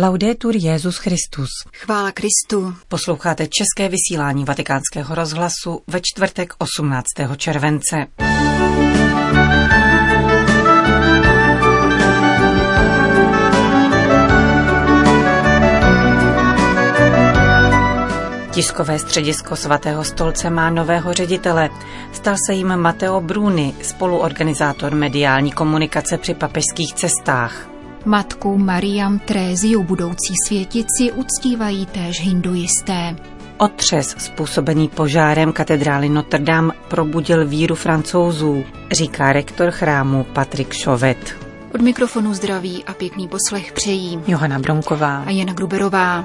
Laudetur Jezus Christus. Chvála Kristu. Posloucháte české vysílání Vatikánského rozhlasu ve čtvrtek 18. července. Tiskové středisko svatého stolce má nového ředitele. Stal se jim Mateo Bruni, spoluorganizátor mediální komunikace při papežských cestách. Matku Mariam Tréziu, budoucí světici, uctívají též hinduisté. Otřes způsobený požárem katedrály Notre Dame probudil víru francouzů, říká rektor chrámu Patrik Šovet. Od mikrofonu zdraví a pěkný poslech přejí Johana Bromková a Jana Gruberová.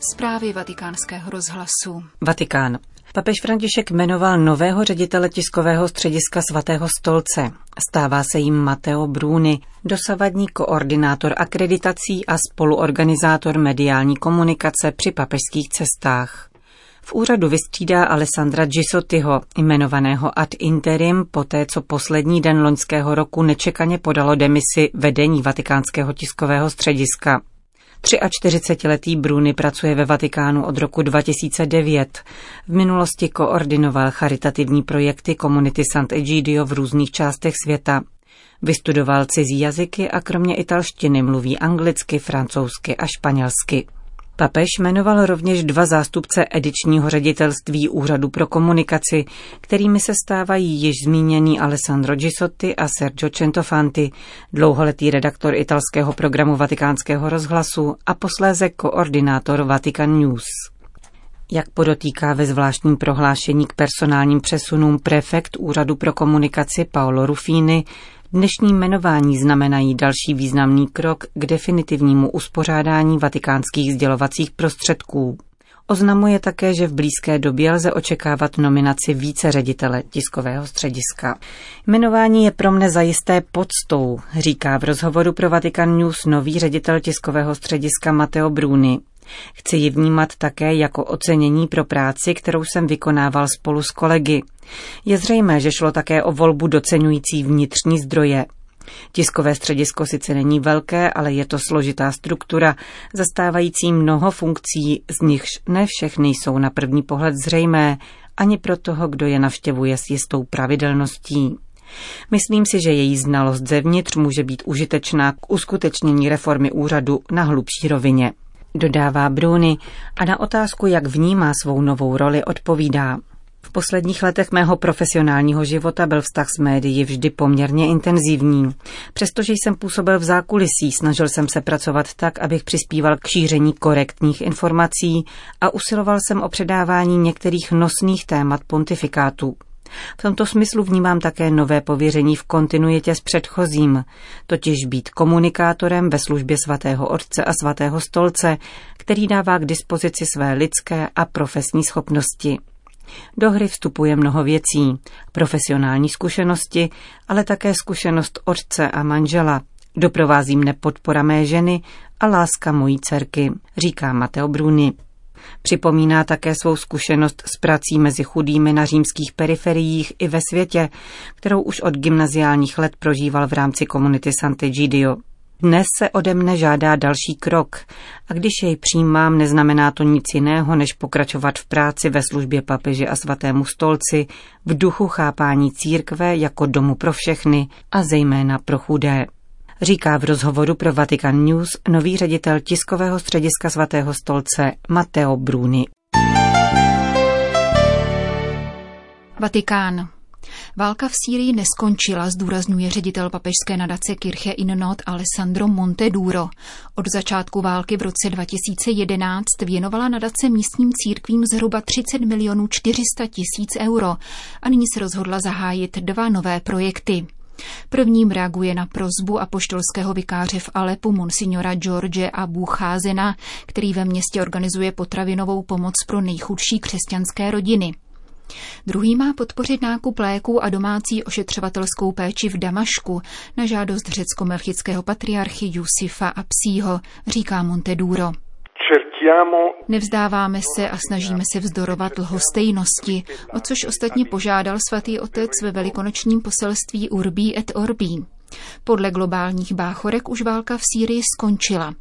Zprávy vatikánského rozhlasu. Vatikán. Papež František jmenoval nového ředitele tiskového střediska svatého stolce. Stává se jim Mateo Bruni, dosavadní koordinátor akreditací a spoluorganizátor mediální komunikace při papežských cestách. V úřadu vystřídá Alessandra Gisottiho, jmenovaného ad interim, poté co poslední den loňského roku nečekaně podalo demisi vedení vatikánského tiskového střediska. 43-letý Bruni pracuje ve Vatikánu od roku 2009. V minulosti koordinoval charitativní projekty komunity Sant'Egidio v různých částech světa. Vystudoval cizí jazyky a kromě italštiny mluví anglicky, francouzsky a španělsky. Papež jmenoval rovněž dva zástupce edičního ředitelství Úřadu pro komunikaci, kterými se stávají již zmíněný Alessandro Gisotti a Sergio Centofanti, dlouholetý redaktor italského programu Vatikánského rozhlasu a posléze koordinátor Vatican News. Jak podotýká ve zvláštním prohlášení k personálním přesunům prefekt Úřadu pro komunikaci Paolo Rufini, Dnešní jmenování znamenají další významný krok k definitivnímu uspořádání vatikánských sdělovacích prostředků. Oznamuje také, že v blízké době lze očekávat nominaci více ředitele tiskového střediska. Jmenování je pro mne zajisté podstou, říká v rozhovoru pro Vatican News nový ředitel tiskového střediska Matteo Bruni. Chci ji vnímat také jako ocenění pro práci, kterou jsem vykonával spolu s kolegy. Je zřejmé, že šlo také o volbu docenující vnitřní zdroje. Tiskové středisko sice není velké, ale je to složitá struktura, zastávající mnoho funkcí, z nichž ne všechny jsou na první pohled zřejmé, ani pro toho, kdo je navštěvuje s jistou pravidelností. Myslím si, že její znalost zevnitř může být užitečná k uskutečnění reformy úřadu na hlubší rovině dodává Bruni a na otázku, jak vnímá svou novou roli, odpovídá. V posledních letech mého profesionálního života byl vztah s médií vždy poměrně intenzivní. Přestože jsem působil v zákulisí, snažil jsem se pracovat tak, abych přispíval k šíření korektních informací a usiloval jsem o předávání některých nosných témat pontifikátu. V tomto smyslu vnímám také nové pověření v kontinuitě s předchozím, totiž být komunikátorem ve službě svatého Otce a svatého Stolce, který dává k dispozici své lidské a profesní schopnosti. Do hry vstupuje mnoho věcí, profesionální zkušenosti, ale také zkušenost otce a manžela. Doprovází mne podpora mé ženy a láska mojí dcerky, říká Mateo Bruni. Připomíná také svou zkušenost s prací mezi chudými na římských periferiích i ve světě, kterou už od gymnaziálních let prožíval v rámci komunity Sant'Egidio. Dnes se ode mne žádá další krok a když jej přijímám, neznamená to nic jiného, než pokračovat v práci ve službě papeže a svatému stolci v duchu chápání církve jako domu pro všechny a zejména pro chudé říká v rozhovoru pro Vatican News nový ředitel tiskového střediska svatého stolce Matteo Bruni. Vatikán. Válka v Sýrii neskončila, zdůrazňuje ředitel papežské nadace Kirche in Not Alessandro Monteduro. Od začátku války v roce 2011 věnovala nadace místním církvím zhruba 30 milionů 400 tisíc euro a nyní se rozhodla zahájit dva nové projekty. Prvním reaguje na prozbu apoštolského vikáře v Alepu monsignora George Abu Cházena, který ve městě organizuje potravinovou pomoc pro nejchudší křesťanské rodiny. Druhý má podpořit nákup léků a domácí ošetřovatelskou péči v Damašku na žádost řecko-melchického patriarchy Jusifa a Psího, říká Monteduro. Nevzdáváme se a snažíme se vzdorovat lhostejnosti, o což ostatně požádal svatý otec ve velikonočním poselství Urbí et Orbí. Podle globálních báchorek už válka v Sýrii skončila.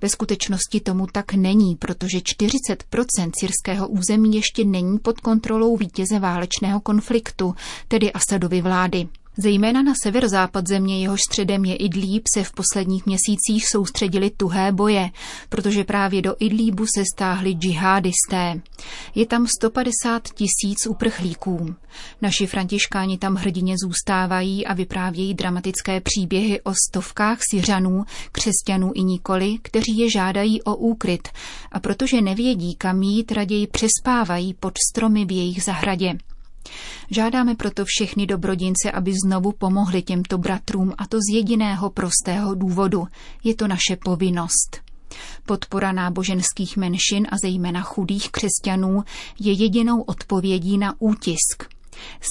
Ve skutečnosti tomu tak není, protože 40% syrského území ještě není pod kontrolou vítěze válečného konfliktu, tedy Asadovy vlády. Zejména na severozápad země, jehož středem je Idlíb, se v posledních měsících soustředili tuhé boje, protože právě do Idlíbu se stáhli džihadisté. Je tam 150 tisíc uprchlíků. Naši františkáni tam hrdině zůstávají a vyprávějí dramatické příběhy o stovkách Syřanů, křesťanů i nikoli, kteří je žádají o úkryt a protože nevědí, kam jít, raději přespávají pod stromy v jejich zahradě. Žádáme proto všechny dobrodince, aby znovu pomohli těmto bratrům a to z jediného prostého důvodu. Je to naše povinnost. Podpora náboženských menšin a zejména chudých křesťanů je jedinou odpovědí na útisk.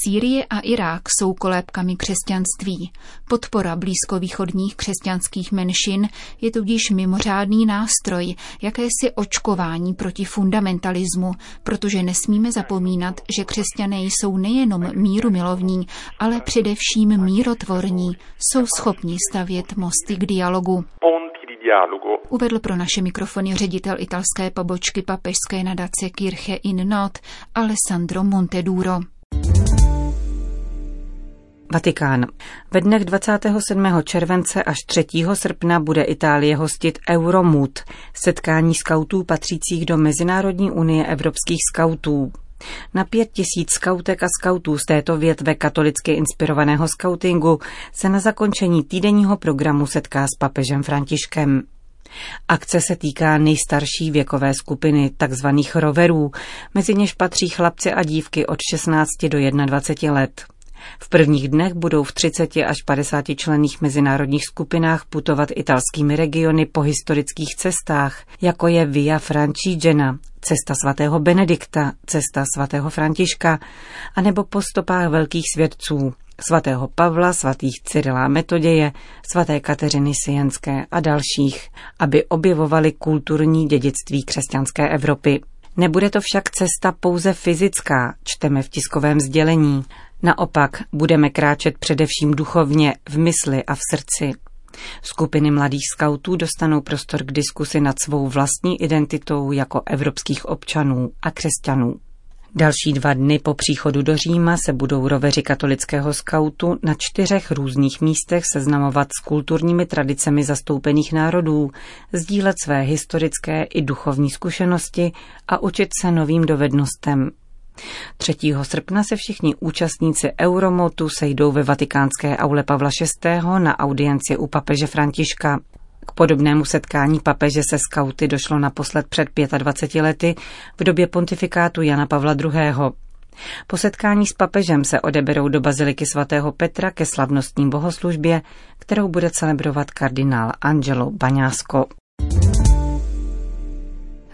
Sýrie a Irák jsou kolébkami křesťanství. Podpora blízkovýchodních křesťanských menšin je tudíž mimořádný nástroj, jakési očkování proti fundamentalismu, protože nesmíme zapomínat, že křesťané jsou nejenom míru milovní, ale především mírotvorní, jsou schopni stavět mosty k dialogu. Uvedl pro naše mikrofony ředitel italské pobočky papežské nadace Kirche in Not Alessandro Monteduro. Vatikán. Ve dnech 27. července až 3. srpna bude Itálie hostit Euromood, setkání skautů patřících do Mezinárodní unie evropských skautů. Na pět tisíc skautek a skautů z této větve katolicky inspirovaného skautingu se na zakončení týdenního programu setká s papežem Františkem. Akce se týká nejstarší věkové skupiny, takzvaných roverů, mezi něž patří chlapci a dívky od 16 do 21 let. V prvních dnech budou v 30 až 50 člených mezinárodních skupinách putovat italskými regiony po historických cestách, jako je Via Francigena, cesta svatého Benedikta, cesta svatého Františka, anebo po stopách velkých svědců, svatého Pavla, svatých Cyrila Metoděje, svaté Kateřiny Sienské a dalších, aby objevovali kulturní dědictví křesťanské Evropy. Nebude to však cesta pouze fyzická, čteme v tiskovém sdělení. Naopak budeme kráčet především duchovně, v mysli a v srdci. Skupiny mladých skautů dostanou prostor k diskusi nad svou vlastní identitou jako evropských občanů a křesťanů. Další dva dny po příchodu do Říma se budou roveři katolického skautu na čtyřech různých místech seznamovat s kulturními tradicemi zastoupených národů, sdílet své historické i duchovní zkušenosti a učit se novým dovednostem. 3. srpna se všichni účastníci Euromotu sejdou ve vatikánské aule Pavla VI. na audienci u papeže Františka. K podobnému setkání papeže se skauty došlo naposled před 25 lety v době pontifikátu Jana Pavla II. Po setkání s papežem se odeberou do baziliky svatého Petra ke slavnostní bohoslužbě, kterou bude celebrovat kardinál Angelo Baňásko.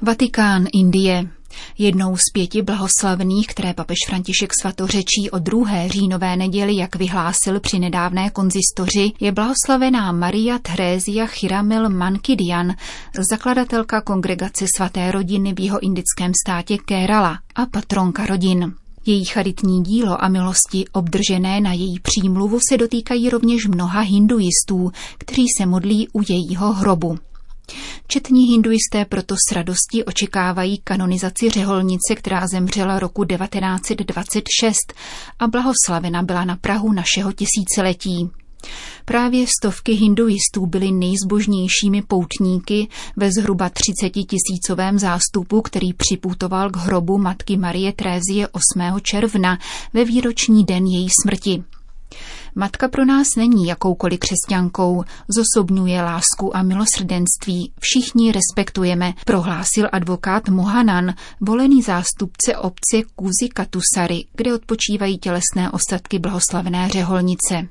Vatikán, Indie. Jednou z pěti blahoslavných, které papež František svatořečí o druhé říjnové neděli, jak vyhlásil při nedávné konzistoři, je blahoslavená Maria Theresia Chiramil Mankidian, zakladatelka kongregace svaté rodiny v jeho indickém státě Kerala a patronka rodin. Její charitní dílo a milosti obdržené na její přímluvu se dotýkají rovněž mnoha hinduistů, kteří se modlí u jejího hrobu. Četní hinduisté proto s radostí očekávají kanonizaci řeholnice, která zemřela roku 1926 a blahoslavena byla na Prahu našeho tisíciletí. Právě stovky hinduistů byly nejzbožnějšími poutníky ve zhruba 30 tisícovém zástupu, který připutoval k hrobu matky Marie Trézie 8. června ve výroční den její smrti. Matka pro nás není jakoukoliv křesťankou, zosobňuje lásku a milosrdenství. Všichni respektujeme, prohlásil advokát Mohanan, volený zástupce obce Kuzi Katusary, kde odpočívají tělesné ostatky blahoslavené řeholnice.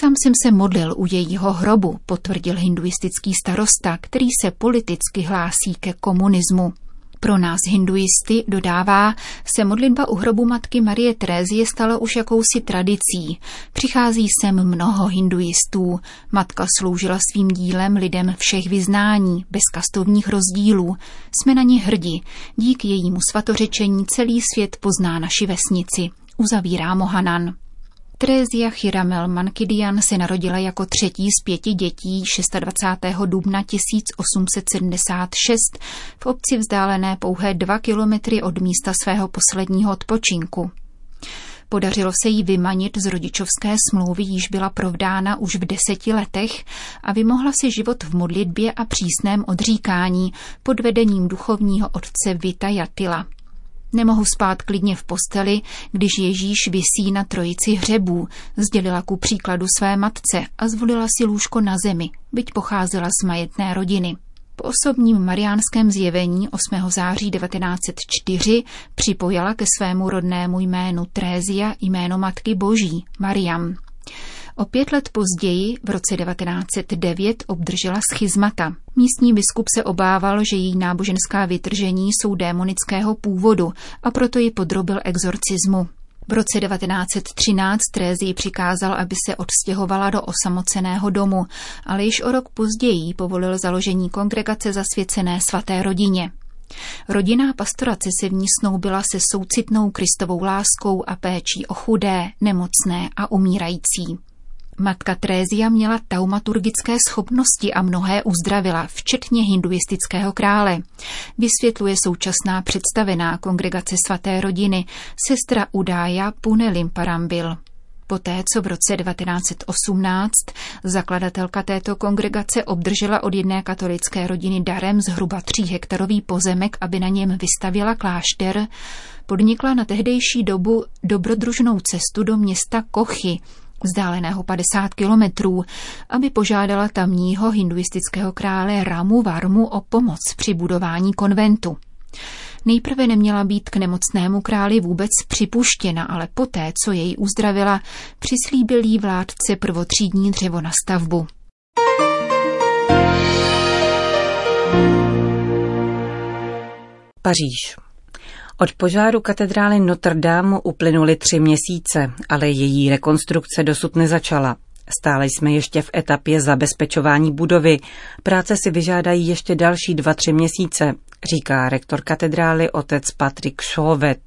Sám jsem se modlil u jejího hrobu, potvrdil hinduistický starosta, který se politicky hlásí ke komunismu. Pro nás hinduisty, dodává, se modlitba u hrobu matky Marie Terezie stala už jakousi tradicí. Přichází sem mnoho hinduistů. Matka sloužila svým dílem lidem všech vyznání, bez kastovních rozdílů. Jsme na ně hrdi. Díky jejímu svatořečení celý svět pozná naši vesnici. Uzavírá Mohanan. Teresia Chiramel Mankidian se narodila jako třetí z pěti dětí 26. dubna 1876 v obci vzdálené pouhé dva kilometry od místa svého posledního odpočinku. Podařilo se jí vymanit z rodičovské smlouvy, již byla provdána už v deseti letech a vymohla si život v modlitbě a přísném odříkání pod vedením duchovního otce Vita Jatila. Nemohu spát klidně v posteli, když Ježíš visí na trojici hřebů, sdělila ku příkladu své matce a zvolila si lůžko na zemi, byť pocházela z majetné rodiny. Po osobním mariánském zjevení 8. září 1904 připojila ke svému rodnému jménu Trézia jméno Matky Boží, Mariam. O pět let později, v roce 1909, obdržela schizmata. Místní biskup se obával, že její náboženská vytržení jsou démonického původu a proto ji podrobil exorcismu. V roce 1913 Trézii přikázal, aby se odstěhovala do osamoceného domu, ale již o rok později povolil založení kongregace zasvěcené svaté rodině. Rodinná pastorace se v ní snoubila se soucitnou kristovou láskou a péčí o chudé, nemocné a umírající. Matka Trézia měla taumaturgické schopnosti a mnohé uzdravila, včetně hinduistického krále. Vysvětluje současná představená kongregace svaté rodiny, sestra Udája Punelim Parambil. Poté, co v roce 1918 zakladatelka této kongregace obdržela od jedné katolické rodiny darem zhruba hektarový pozemek, aby na něm vystavila klášter, podnikla na tehdejší dobu dobrodružnou cestu do města Kochy, vzdáleného 50 kilometrů, aby požádala tamního hinduistického krále Ramu Varmu o pomoc při budování konventu. Nejprve neměla být k nemocnému králi vůbec připuštěna, ale poté, co jej uzdravila, přislíbil jí vládce prvotřídní dřevo na stavbu. Paříž. Od požáru katedrály Notre Dame uplynuly tři měsíce, ale její rekonstrukce dosud nezačala. Stále jsme ještě v etapě zabezpečování budovy. Práce si vyžádají ještě další dva, tři měsíce, říká rektor katedrály otec Patrick Chauvet.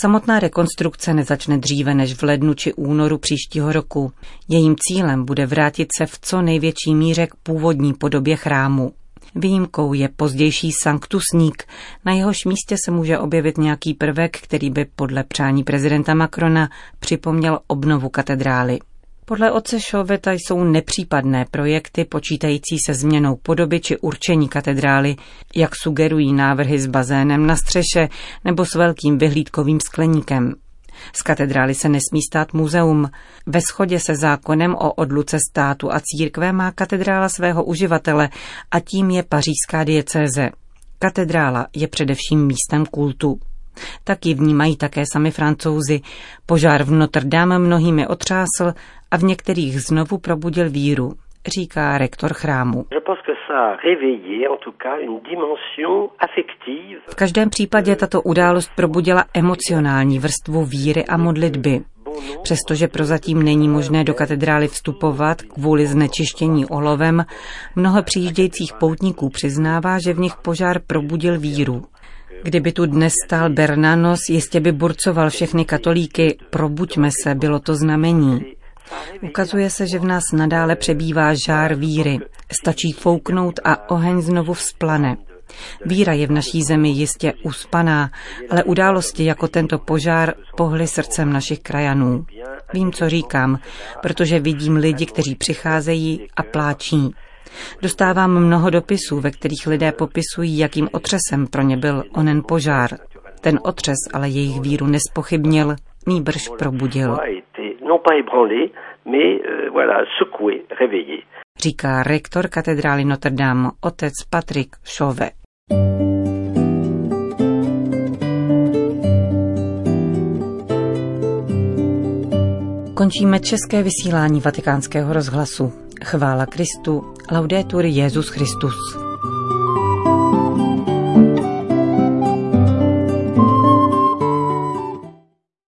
Samotná rekonstrukce nezačne dříve než v lednu či únoru příštího roku. Jejím cílem bude vrátit se v co největší míře k původní podobě chrámu. Výjimkou je pozdější sanktusník. Na jehož místě se může objevit nějaký prvek, který by podle přání prezidenta Macrona připomněl obnovu katedrály. Podle otce Šoveta jsou nepřípadné projekty počítající se změnou podoby či určení katedrály, jak sugerují návrhy s bazénem na střeše nebo s velkým vyhlídkovým skleníkem. Z katedrály se nesmí stát muzeum. Ve shodě se zákonem o odluce státu a církve má katedrála svého uživatele a tím je pařížská diecéze. Katedrála je především místem kultu. Tak ji vnímají také sami francouzi. Požár v Notre Dame mnohými otřásl a v některých znovu probudil víru, říká rektor chrámu. V každém případě tato událost probudila emocionální vrstvu víry a modlitby. Přestože prozatím není možné do katedrály vstupovat kvůli znečištění olovem, mnoho přijíždějících poutníků přiznává, že v nich požár probudil víru. Kdyby tu dnes stál Bernanos, jistě by burcoval všechny katolíky, probuďme se, bylo to znamení. Ukazuje se, že v nás nadále přebývá žár víry. Stačí fouknout a oheň znovu vzplane. Víra je v naší zemi jistě uspaná, ale události jako tento požár pohly srdcem našich krajanů. Vím, co říkám, protože vidím lidi, kteří přicházejí a pláčí. Dostávám mnoho dopisů, ve kterých lidé popisují, jakým otřesem pro ně byl onen požár. Ten otřes ale jejich víru nespochybnil, nýbrž probudil non pas ébranlé, mais euh, voilà, secoué, réveillé. Říká rektor katedrály Notre Dame, otec Patrick Chauvet. Končíme české vysílání vatikánského rozhlasu. Chvála Kristu, laudetur Jezus Christus.